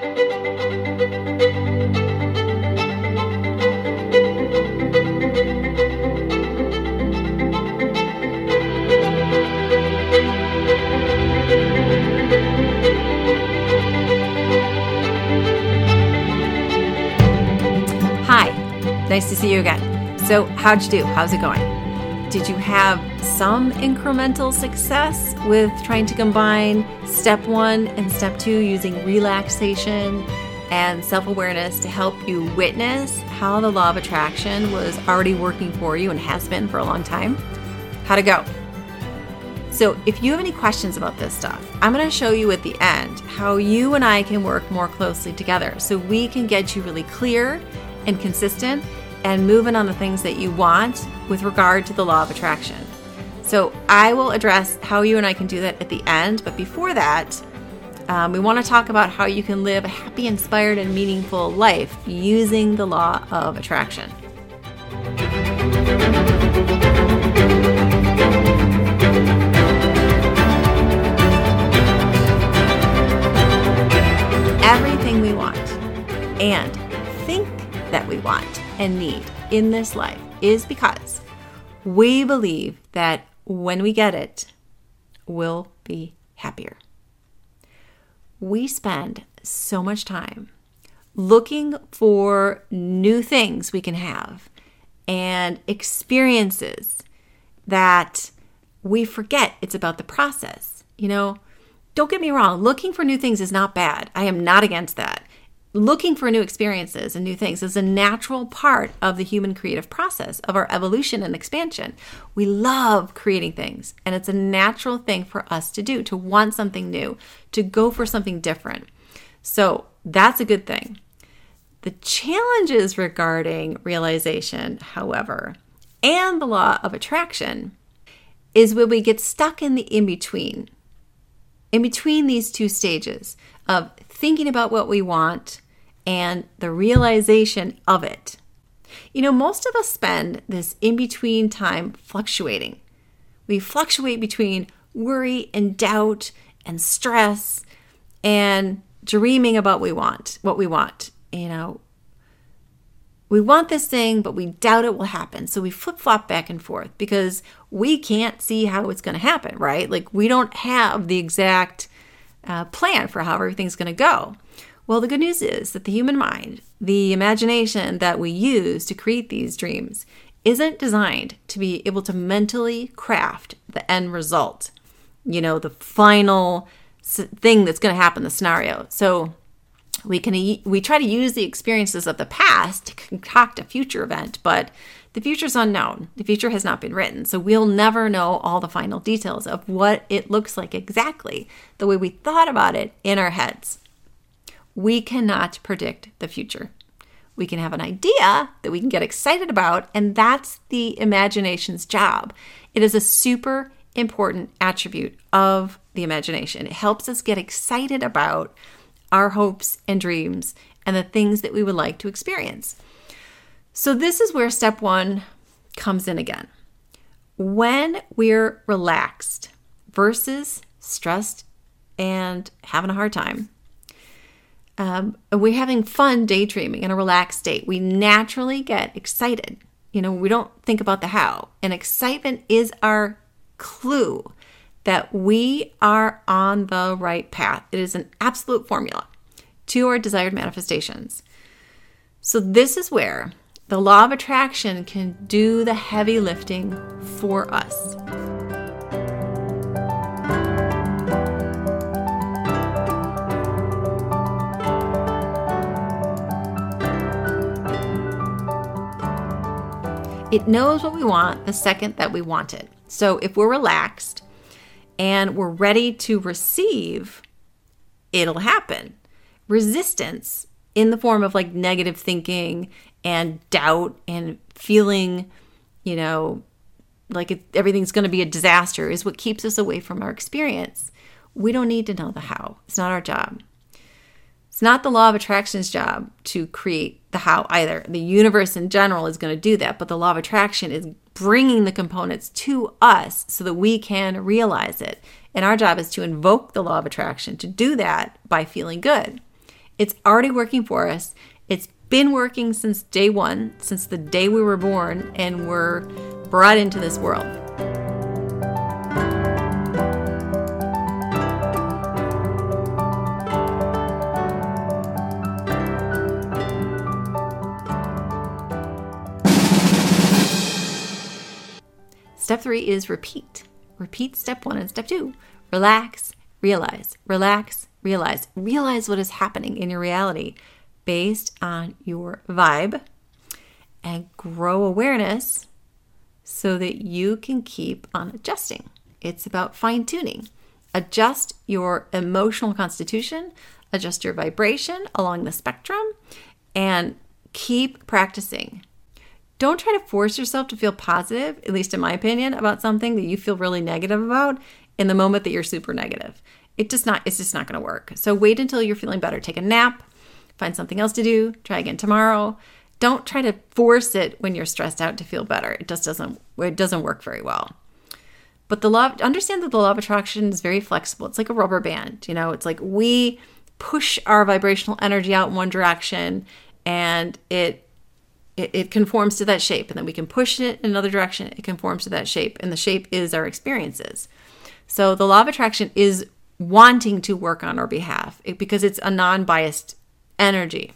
Hi, nice to see you again. So, how'd you do? How's it going? Did you have some incremental success with trying to combine step one and step two using relaxation and self awareness to help you witness how the law of attraction was already working for you and has been for a long time? How'd it go? So, if you have any questions about this stuff, I'm going to show you at the end how you and I can work more closely together so we can get you really clear and consistent and moving on the things that you want with regard to the law of attraction. So, I will address how you and I can do that at the end, but before that, um, we want to talk about how you can live a happy, inspired, and meaningful life using the law of attraction. Everything we want and think that we want and need in this life is because we believe that when we get it, we'll be happier. We spend so much time looking for new things we can have and experiences that we forget it's about the process. You know, don't get me wrong, looking for new things is not bad. I am not against that. Looking for new experiences and new things is a natural part of the human creative process of our evolution and expansion. We love creating things, and it's a natural thing for us to do to want something new, to go for something different. So that's a good thing. The challenges regarding realization, however, and the law of attraction is when we get stuck in the in between in between these two stages of thinking about what we want and the realization of it. You know, most of us spend this in between time fluctuating. We fluctuate between worry and doubt and stress and dreaming about what we want, what we want. You know, we want this thing, but we doubt it will happen. So we flip flop back and forth because we can't see how it's going to happen, right? Like we don't have the exact uh, plan for how everything's going to go. Well, the good news is that the human mind, the imagination that we use to create these dreams, isn't designed to be able to mentally craft the end result, you know, the final thing that's going to happen, the scenario. So we can we try to use the experiences of the past to concoct a future event but the future is unknown. The future has not been written so we'll never know all the final details of what it looks like exactly. The way we thought about it in our heads. We cannot predict the future. We can have an idea that we can get excited about and that's the imagination's job. It is a super important attribute of the imagination. It helps us get excited about our hopes and dreams and the things that we would like to experience. So, this is where step one comes in again. When we're relaxed versus stressed and having a hard time, um, we're having fun daydreaming in a relaxed state, we naturally get excited. You know, we don't think about the how. And excitement is our clue that we are on the right path. It is an absolute formula to our desired manifestations. So, this is where the law of attraction can do the heavy lifting for us. It knows what we want the second that we want it. So if we're relaxed and we're ready to receive, it'll happen. Resistance in the form of like negative thinking and doubt and feeling, you know, like it, everything's going to be a disaster is what keeps us away from our experience. We don't need to know the how, it's not our job. It's not the law of attraction's job to create the how either. The universe in general is going to do that, but the law of attraction is bringing the components to us so that we can realize it. And our job is to invoke the law of attraction to do that by feeling good. It's already working for us. It's been working since day one, since the day we were born and were brought into this world. Three is repeat. Repeat step one and step two. Relax, realize, relax, realize. Realize what is happening in your reality based on your vibe and grow awareness so that you can keep on adjusting. It's about fine tuning. Adjust your emotional constitution, adjust your vibration along the spectrum, and keep practicing. Don't try to force yourself to feel positive, at least in my opinion, about something that you feel really negative about in the moment that you're super negative. It just not it's just not going to work. So wait until you're feeling better. Take a nap, find something else to do, try again tomorrow. Don't try to force it when you're stressed out to feel better. It just doesn't it doesn't work very well. But the law understand that the law of attraction is very flexible. It's like a rubber band, you know, it's like we push our vibrational energy out in one direction and it it, it conforms to that shape and then we can push it in another direction it conforms to that shape and the shape is our experiences. So the law of attraction is wanting to work on our behalf because it's a non-biased energy.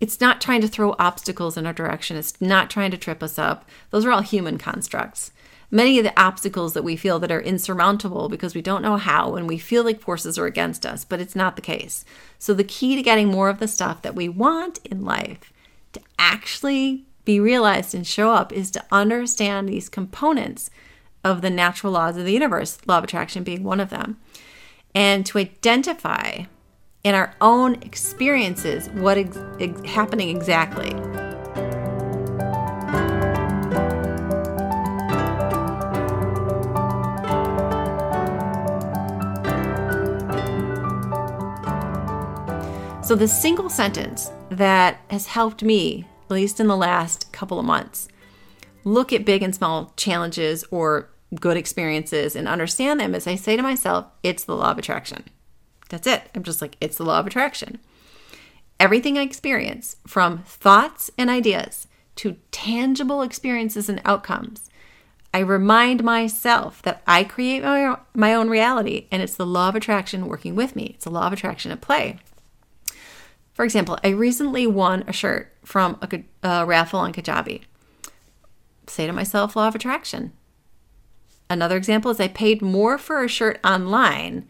It's not trying to throw obstacles in our direction it's not trying to trip us up. Those are all human constructs. Many of the obstacles that we feel that are insurmountable because we don't know how and we feel like forces are against us but it's not the case. So the key to getting more of the stuff that we want in life to actually be realized and show up is to understand these components of the natural laws of the universe, law of attraction being one of them, and to identify in our own experiences what is ex- happening exactly. So, the single sentence that has helped me, at least in the last couple of months, look at big and small challenges or good experiences and understand them as I say to myself, it's the law of attraction. That's it. I'm just like, it's the law of attraction. Everything I experience, from thoughts and ideas to tangible experiences and outcomes, I remind myself that I create my, my own reality and it's the law of attraction working with me. It's the law of attraction at play. For example, I recently won a shirt from a, a raffle on Kajabi. Say to myself, law of attraction. Another example is I paid more for a shirt online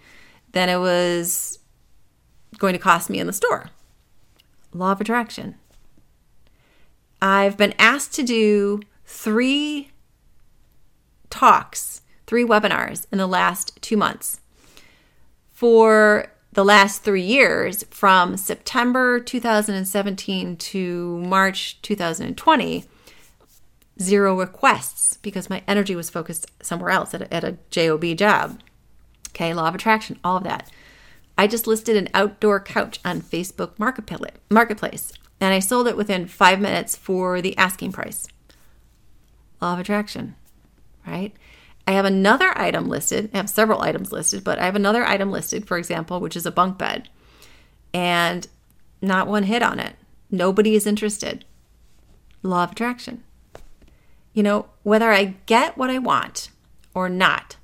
than it was going to cost me in the store. Law of attraction. I've been asked to do three talks, three webinars in the last two months for the last three years, from September 2017 to March 2020, zero requests because my energy was focused somewhere else at a, at a job job. Okay, law of attraction, all of that. I just listed an outdoor couch on Facebook Marketplace, and I sold it within five minutes for the asking price. Law of attraction, right? I have another item listed. I have several items listed, but I have another item listed, for example, which is a bunk bed. And not one hit on it. Nobody is interested. Law of attraction. You know, whether I get what I want or not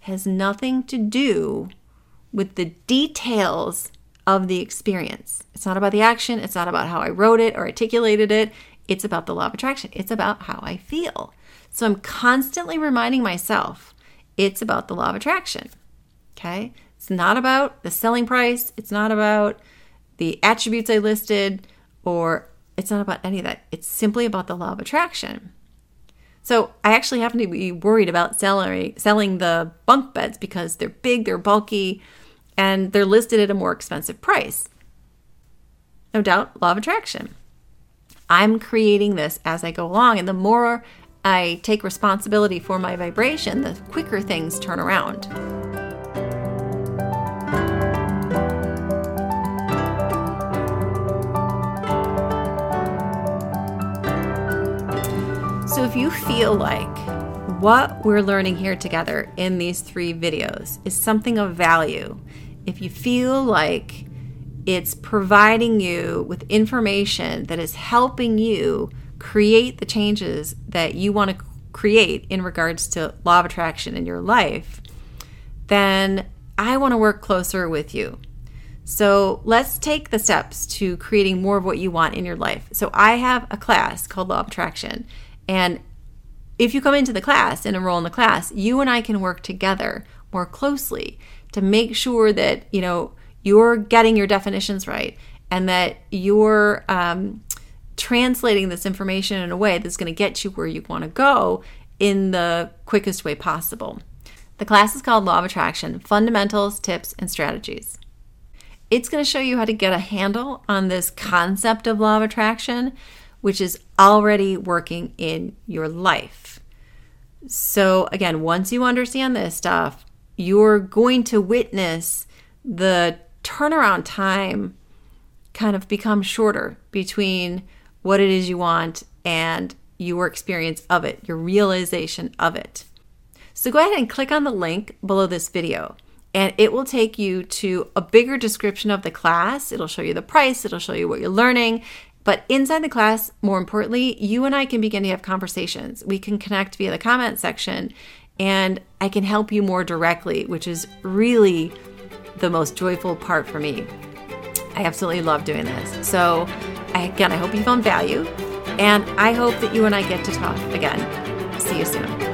has nothing to do with the details of the experience. It's not about the action, it's not about how I wrote it or articulated it. It's about the law of attraction. It's about how I feel. So I'm constantly reminding myself it's about the law of attraction. Okay? It's not about the selling price, it's not about the attributes I listed, or it's not about any of that. It's simply about the law of attraction. So I actually happen to be worried about selling selling the bunk beds because they're big, they're bulky, and they're listed at a more expensive price. No doubt, law of attraction. I'm creating this as I go along, and the more I take responsibility for my vibration, the quicker things turn around. So, if you feel like what we're learning here together in these three videos is something of value, if you feel like it's providing you with information that is helping you create the changes that you want to create in regards to law of attraction in your life, then I want to work closer with you. So let's take the steps to creating more of what you want in your life. So I have a class called Law of Attraction. And if you come into the class and enroll in the class, you and I can work together more closely to make sure that, you know, you're getting your definitions right and that you're um, translating this information in a way that's going to get you where you want to go in the quickest way possible. The class is called Law of Attraction Fundamentals, Tips, and Strategies. It's going to show you how to get a handle on this concept of law of attraction, which is already working in your life. So, again, once you understand this stuff, you're going to witness the turnaround time kind of become shorter between what it is you want and your experience of it, your realization of it. So go ahead and click on the link below this video and it will take you to a bigger description of the class. It'll show you the price, it'll show you what you're learning. But inside the class, more importantly, you and I can begin to have conversations. We can connect via the comment section, and I can help you more directly, which is really the most joyful part for me. I absolutely love doing this. So, Again, I hope you found value, and I hope that you and I get to talk again. See you soon.